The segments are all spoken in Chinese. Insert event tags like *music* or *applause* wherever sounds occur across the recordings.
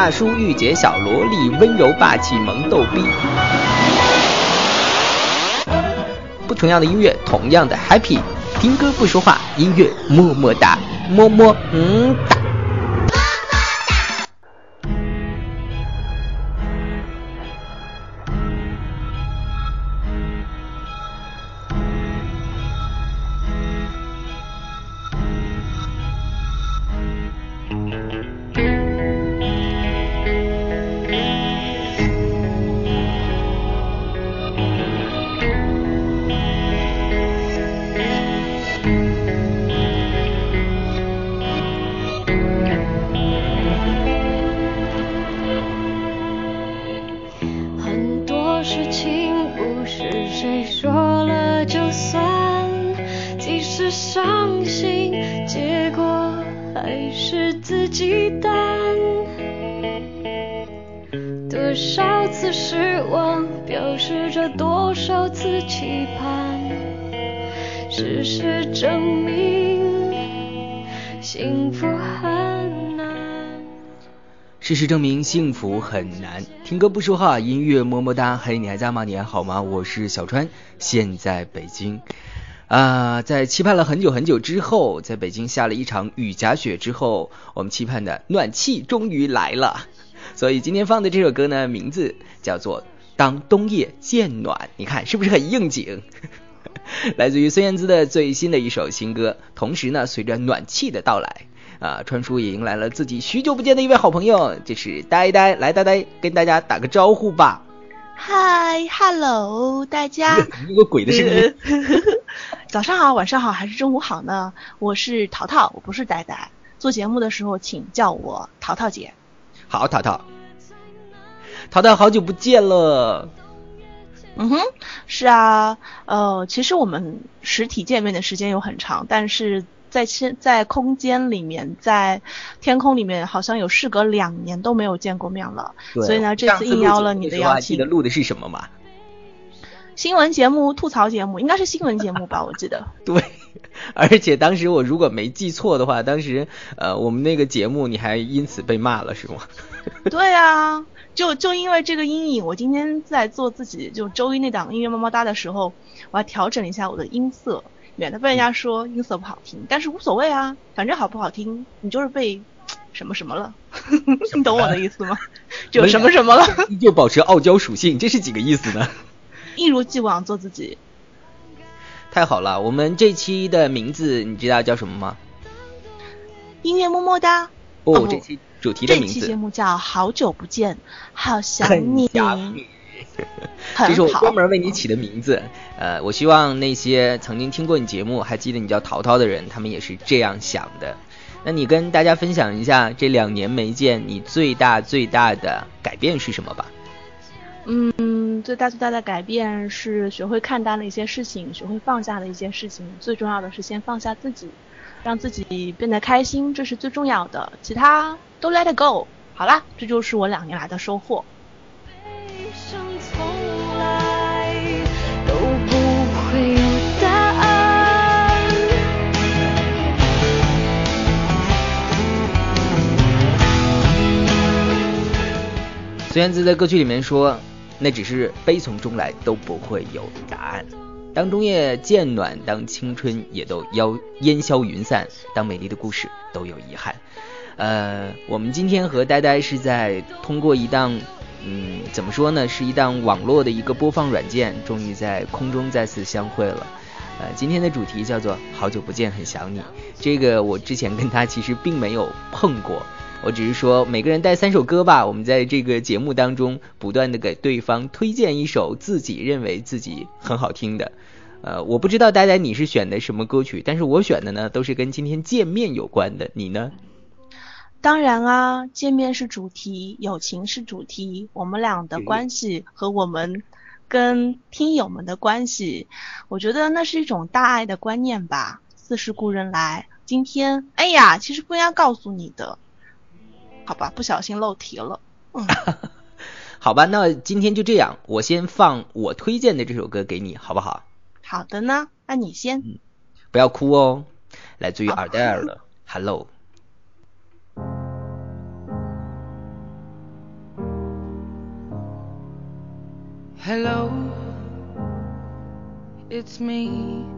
大叔、御姐、小萝莉、温柔、霸气、萌、逗逼，不同样的音乐，同样的 happy，听歌不说话，音乐么么哒，么么，嗯。是自己多多少少次次失望，表示着期盼。事实证明，幸福很难。事实证明，幸福很难。听歌不说话，音乐么么哒。嘿，你还在吗？你还好吗？我是小川，现在北京。啊，在期盼了很久很久之后，在北京下了一场雨夹雪之后，我们期盼的暖气终于来了。*laughs* 所以今天放的这首歌呢，名字叫做《当冬夜渐暖》，你看是不是很应景？*laughs* 来自于孙燕姿的最新的一首新歌。同时呢，随着暖气的到来，啊，川叔也迎来了自己许久不见的一位好朋友，就是呆呆，来呆呆跟大家打个招呼吧。嗨，hello，大家，那个鬼的声音。*laughs* 早上好，晚上好，还是中午好呢？我是淘淘，我不是呆呆。做节目的时候，请叫我淘淘姐。好，淘淘，淘淘，好久不见了。嗯哼，是啊，呃，其实我们实体见面的时间有很长，但是。在在空间里面，在天空里面，好像有事隔两年都没有见过面了。所以呢，这次应邀了你的邀请，录的是什么吗？新闻节目、吐槽节目，应该是新闻节目吧？我记得。*laughs* 对，而且当时我如果没记错的话，当时呃，我们那个节目你还因此被骂了，是吗？*laughs* 对啊，就就因为这个阴影，我今天在做自己就周一那档音乐么么哒的时候，我还调整了一下我的音色。免得被人家说音色不好听，但是无所谓啊，反正好不好听，你就是被 *tsk* 什么什么了，*laughs* 你懂我的意思吗？就什么什么了，*laughs* 依旧保持傲娇属性，这是几个意思呢？一如既往做自己。*laughs* 太好了，我们这期的名字你知道叫什么吗？音乐么么哒。哦，这期主题的名字，这期节目叫《好久不见，好想你》。这 *laughs* 是我专门为你起的名字，呃，我希望那些曾经听过你节目，还记得你叫淘淘的人，他们也是这样想的。那你跟大家分享一下，这两年没见你，最大最大的改变是什么吧？嗯，最大最大的改变是学会看淡了一些事情，学会放下了一些事情。最重要的是先放下自己，让自己变得开心，这是最重要的。其他都 let it go。好啦，这就是我两年来的收获。玄子在歌曲里面说：“那只是悲从中来，都不会有答案。当冬夜渐暖，当青春也都烟消云散，当美丽的故事都有遗憾。”呃，我们今天和呆呆是在通过一档，嗯，怎么说呢？是一档网络的一个播放软件，终于在空中再次相会了。呃，今天的主题叫做“好久不见，很想你”。这个我之前跟他其实并没有碰过。我只是说，每个人带三首歌吧。我们在这个节目当中，不断的给对方推荐一首自己认为自己很好听的。呃，我不知道呆呆你是选的什么歌曲，但是我选的呢，都是跟今天见面有关的。你呢？当然啊，见面是主题，友情是主题。我们俩的关系和我们跟听友们的关系，我觉得那是一种大爱的观念吧。似是故人来。今天，哎呀，其实不应该告诉你的。好吧，不小心漏题了。嗯，*laughs* 好吧，那今天就这样，我先放我推荐的这首歌给你，好不好？好的呢，那你先。不要哭哦，来自于阿黛尔的《h e l l o Hello。i t s me。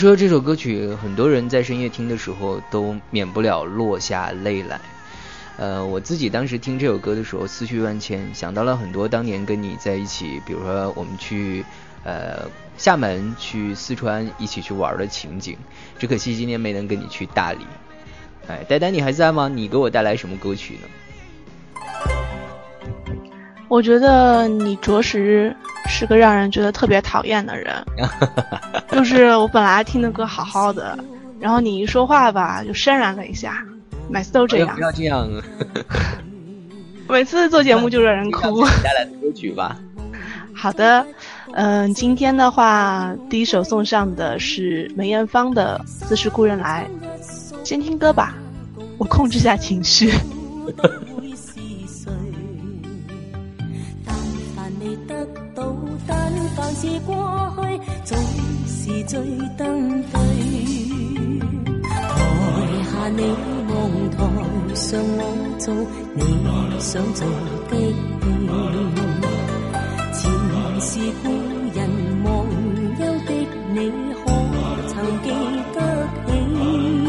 说这首歌曲，很多人在深夜听的时候都免不了落下泪来。呃，我自己当时听这首歌的时候，思绪万千，想到了很多当年跟你在一起，比如说我们去呃厦门、去四川一起去玩的情景。只可惜今年没能跟你去大理。哎，呆呆你还在吗？你给我带来什么歌曲呢？我觉得你着实是个让人觉得特别讨厌的人，*laughs* 就是我本来听的歌好好的，然后你一说话吧就潸然了一下，每次都这样。不要这样，*laughs* 每次做节目就让人哭。带来的歌曲吧，好的，嗯，今天的话第一首送上的是梅艳芳的《自是故人来》，先听歌吧，我控制下情绪。*laughs* 凡是过去，总是最登对。台下你望，台上我做你想做的戏。前是故人忘忧的你，可曾记得起？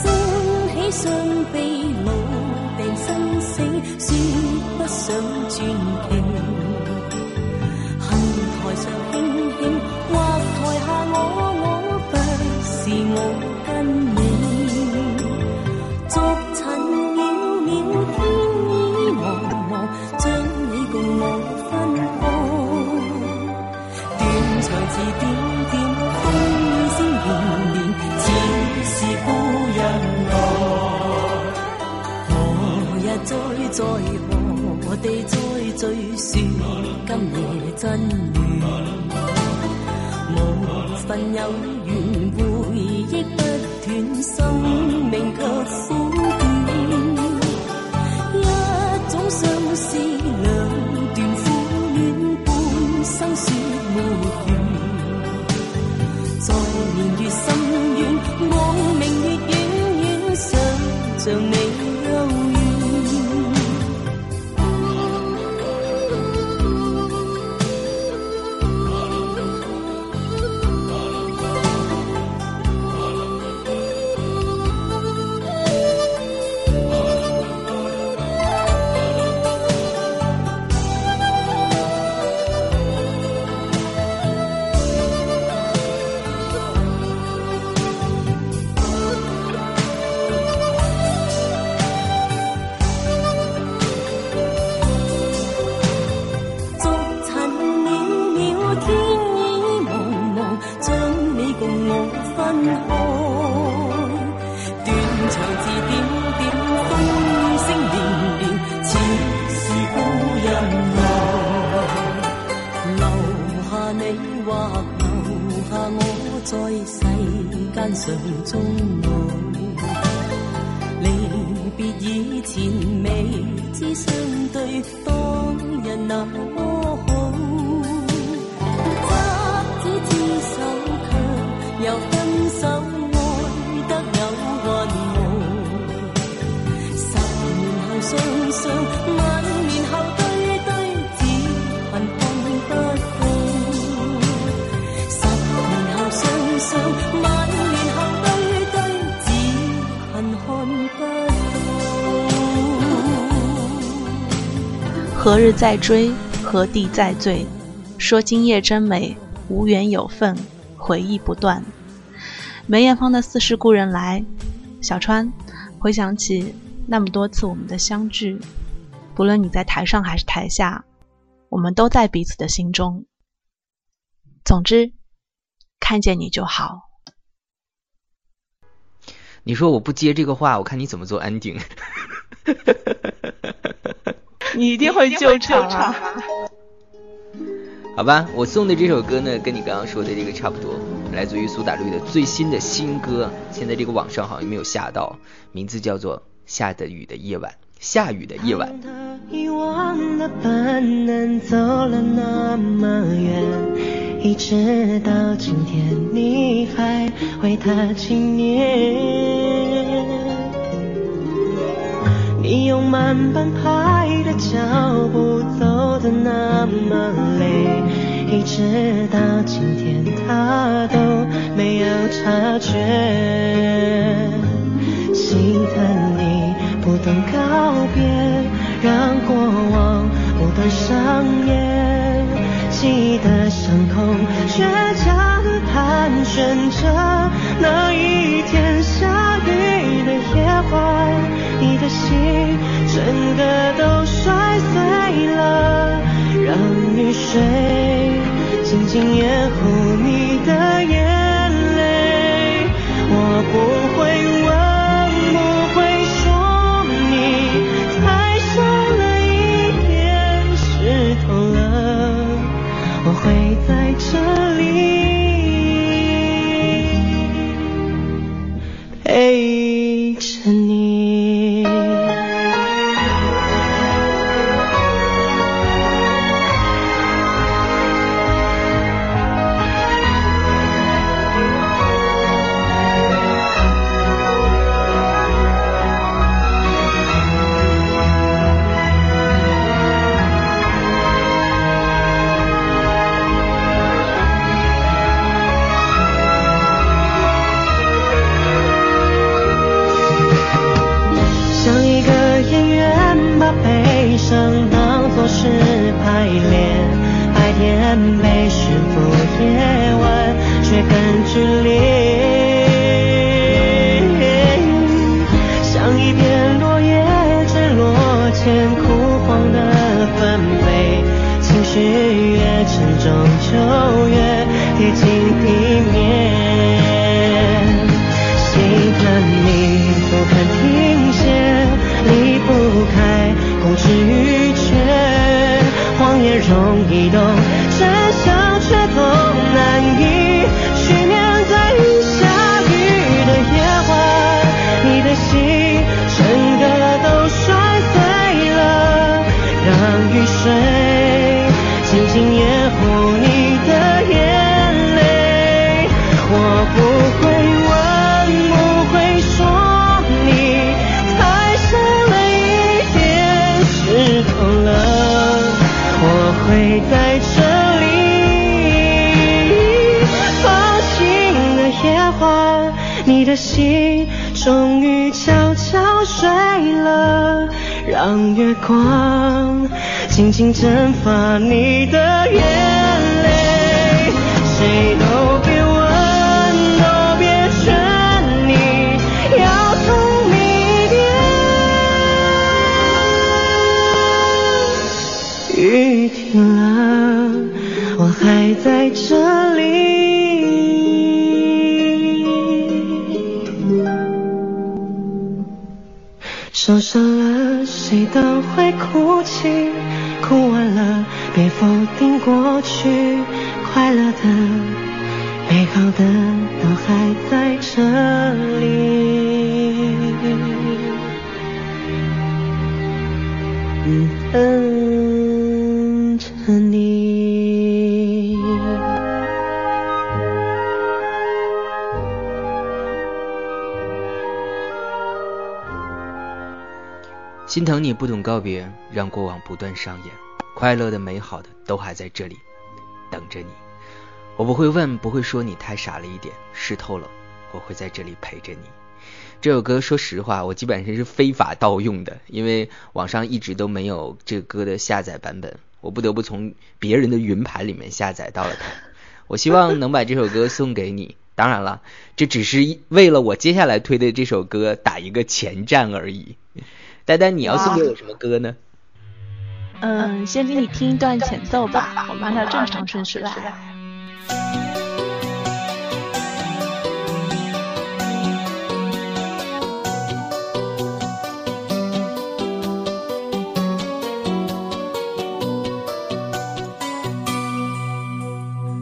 伤喜伤悲，无病生死，说不上传奇。是点点，风声连连，似是故人。何日再在何地再聚，说今夜真暖，无份有缘，回忆不断，生命却苦短。一种相思。何日再追，何地再醉？说今夜真美，无缘有份，回忆不断。梅艳芳的《似是故人来》，小川，回想起。那么多次我们的相聚，不论你在台上还是台下，我们都在彼此的心中。总之，看见你就好。你说我不接这个话，我看你怎么做 ending。*laughs* 你一定会救场啊！*laughs* 好吧，我送的这首歌呢，跟你刚刚说的这个差不多，来自于苏打绿的最新的新歌。现在这个网上好像没有下到，名字叫做。下的雨的夜晚，下雨的夜晚。遗忘的本能走了那么远，一直到今天，你还为他纪念。你用慢半拍的脚步走的那么累，一直到今天，他都没有察觉，心疼你。不断告别，让过往不断上演。记忆的伤口，倔强的盘旋着。那一天下雨的夜晚，你的心整个都摔碎了。让雨水静静掩护。当月光，静静蒸发你的眼泪。谁都别问，都别劝，你要聪明一点。雨停了。都会哭泣，哭完了别否定过去，快乐的、美好的都还在这里。嗯。心疼你不懂告别，让过往不断上演。快乐的、美好的都还在这里等着你。我不会问，不会说，你太傻了一点。湿透了，我会在这里陪着你。这首歌，说实话，我基本上是非法盗用的，因为网上一直都没有这个歌的下载版本，我不得不从别人的云盘里面下载到了它。我希望能把这首歌送给你。当然了，这只是为了我接下来推的这首歌打一个前站而已。丹丹，你要送给我什么歌呢？嗯，先给你听一段前奏吧，我们按照正常顺序来。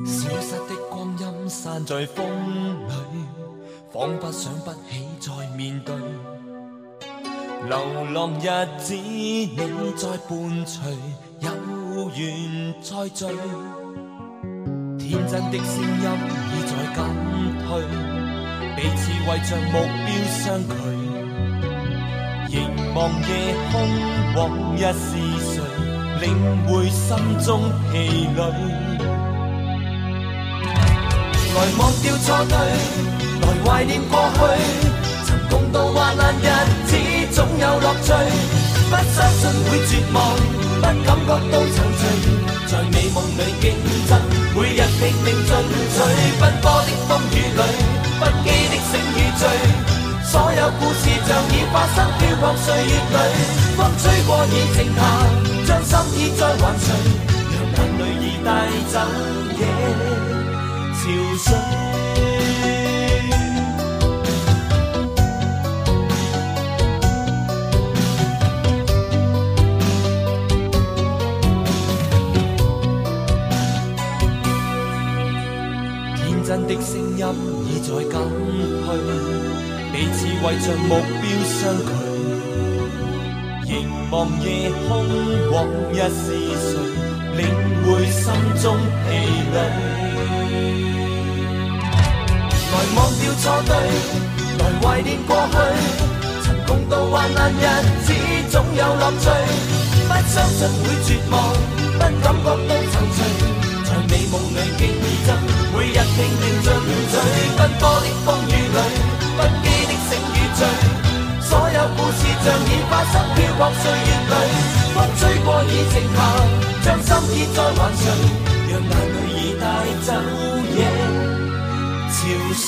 消失的光阴散在风里，仿佛想不起再面对。流浪日子，你在伴随，有缘再聚。天真的声音已在减退，彼此为着目标相距。凝望夜空，往日是谁领会心中疲累？来忘掉错对，来怀念过去，曾共渡。有乐趣，不相信会绝望，不感觉到憔悴，在美梦里竞争，每日拼命进取。奔波的风雨里，不羁的醒与醉，所有故事像已发生，飘泊岁月里，风吹过已静下，将心意再还谁，让眼泪已带走夜憔悴。的声音已在减退，彼此为着目标相距。凝望夜空，往日是谁领会心中疲累。来忘掉错对，来怀念过去，曾共度患难日子，总有乐趣。不相信会绝望，不感觉到踌躇。你梦里竞争，每日拼命进取。奔波的风雨里，不羁的醒与醉。所有故事像已发生，飘泊岁月里。风吹过已静下，将心意再还谁？让眼泪已带走夜潮水。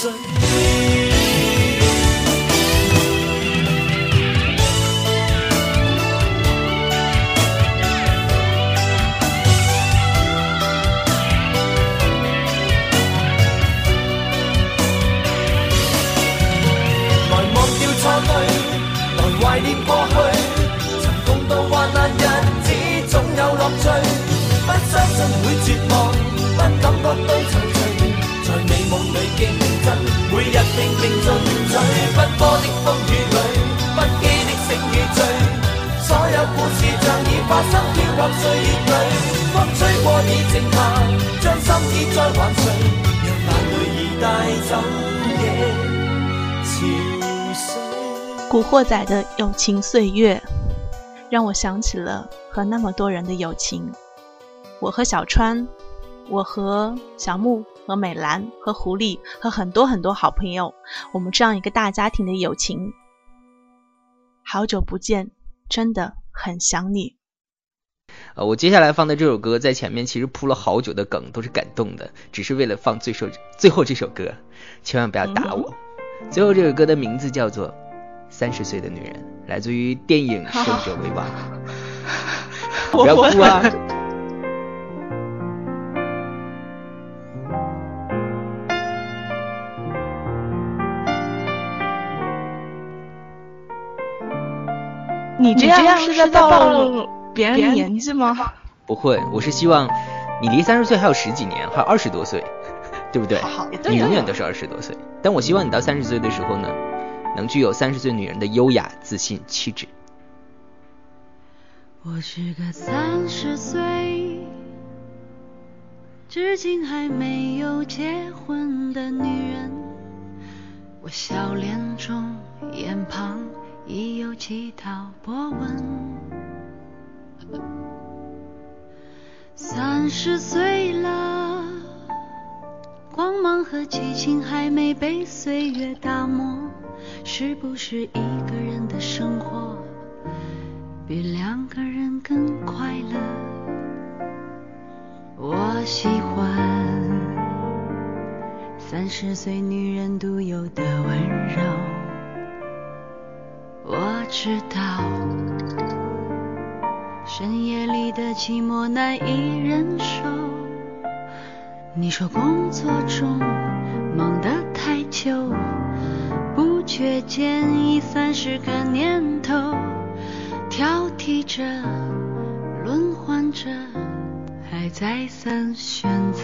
错对，来怀念过去。曾共度患难日子，总有乐趣。不相信会绝望，不感觉堆沉睡。在美梦里竞争，每日拼命进取。奔波的风雨里，不羁的胜与醉。所有故事像已发生，飘泊岁月里。风吹过已静下，将心意再还谁？让眼泪已带走。《古惑仔》的友情岁月，让我想起了和那么多人的友情。我和小川，我和小木，和美兰，和狐狸，和很多很多好朋友。我们这样一个大家庭的友情，好久不见，真的很想你。呃，我接下来放的这首歌，在前面其实铺了好久的梗都是感动的，只是为了放最首最后这首歌，千万不要打我。最后这首歌的名字叫做。三十岁的女人，来自于电影《胜者为王》。*laughs* 不要哭啊！你这样是在暴露别人年纪吗？不会，我是希望你离三十岁还有十几年，还有二十多岁，对不对？你永远都是二十多岁。但我希望你到三十岁的时候呢？能具有三十岁女人的优雅、自信气质。我是个三十岁，至今还没有结婚的女人。我笑脸中眼旁已有几道波纹。三十岁了。光芒和激情还没被岁月打磨，是不是一个人的生活比两个人更快乐？我喜欢三十岁女人独有的温柔，我知道深夜里的寂寞难以忍受。你说工作中忙得太久，不觉间已三十个年头，挑剔着，轮换着，还再三选择。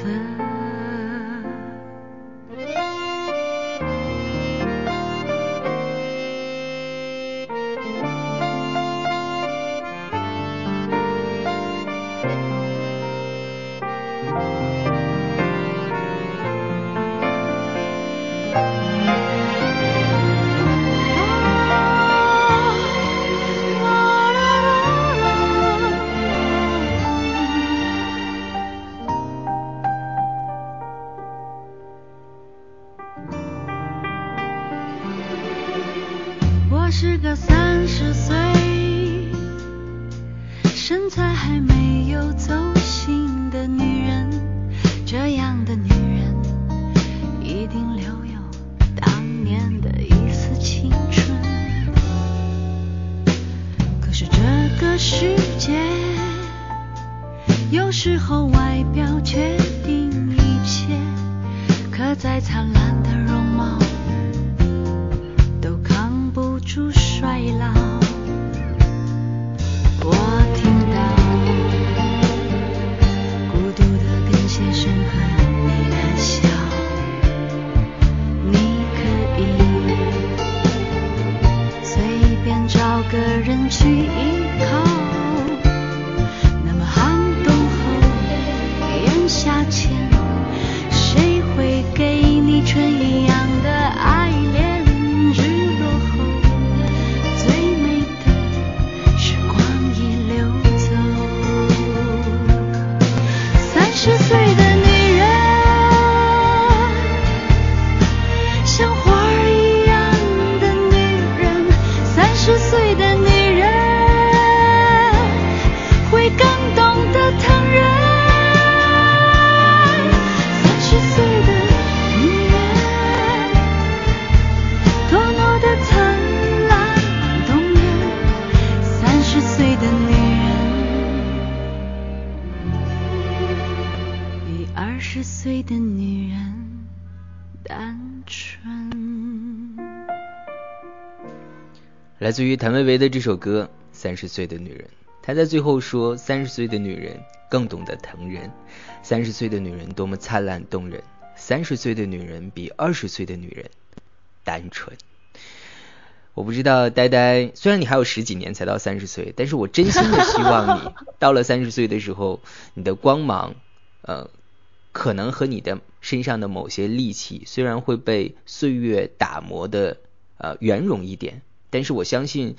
来自于谭维维的这首歌《三十岁的女人》，她在最后说：“三十岁的女人更懂得疼人，三十岁的女人多么灿烂动人，三十岁的女人比二十岁的女人单纯。”我不知道呆呆，虽然你还有十几年才到三十岁，但是我真心的希望你 *laughs* 到了三十岁的时候，你的光芒，呃，可能和你的身上的某些戾气，虽然会被岁月打磨的呃圆融一点。但是我相信，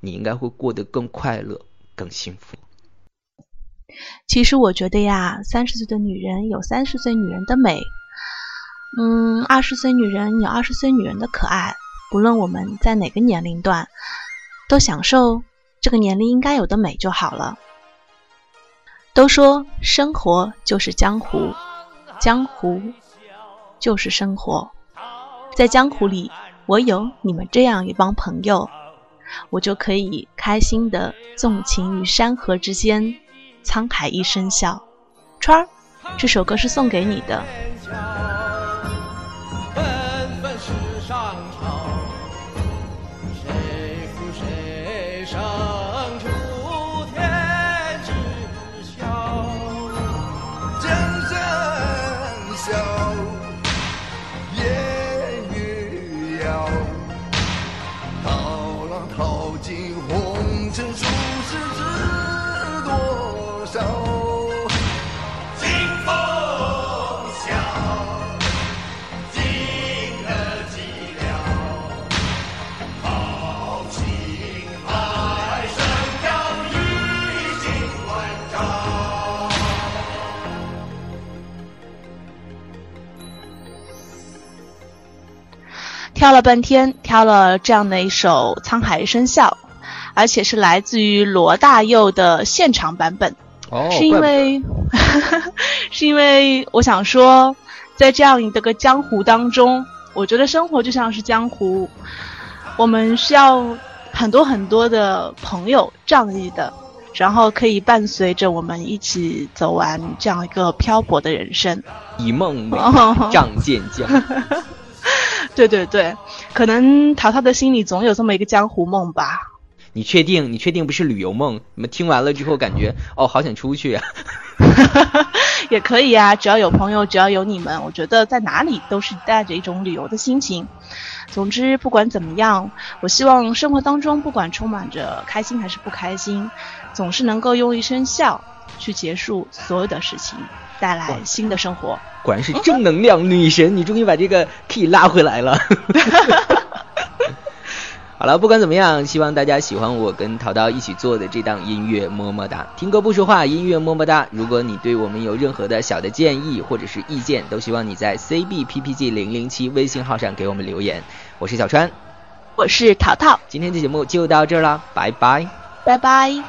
你应该会过得更快乐、更幸福。其实我觉得呀，三十岁的女人有三十岁女人的美，嗯，二十岁女人有二十岁女人的可爱。不论我们在哪个年龄段，都享受这个年龄应该有的美就好了。都说生活就是江湖，江湖就是生活，在江湖里。我有你们这样一帮朋友，我就可以开心的纵情于山河之间，沧海一声笑。川儿，这首歌是送给你的。挑了半天，挑了这样的一首《沧海声笑》，而且是来自于罗大佑的现场版本。哦，是因为，*laughs* 是因为我想说，在这样一个江湖当中，我觉得生活就像是江湖，我们需要很多很多的朋友，仗义的，然后可以伴随着我们一起走完这样一个漂泊的人生。以梦为 *laughs* 仗剑江。*laughs* 对对对，可能淘淘的心里总有这么一个江湖梦吧。你确定？你确定不是旅游梦？你们听完了之后感觉，*laughs* 哦，好想出去啊。*laughs* 也可以啊，只要有朋友，只要有你们，我觉得在哪里都是带着一种旅游的心情。总之，不管怎么样，我希望生活当中不管充满着开心还是不开心，总是能够用一声笑去结束所有的事情。带来新的生活，果然是正能量女神！你终于把这个 key 拉回来了。*laughs* 好了，不管怎么样，希望大家喜欢我跟淘淘一起做的这档音乐，么么哒！听歌不说话，音乐么么哒！如果你对我们有任何的小的建议或者是意见，都希望你在 CBPPG 零零七微信号上给我们留言。我是小川，我是淘淘，今天的节目就到这儿了，拜拜，拜拜。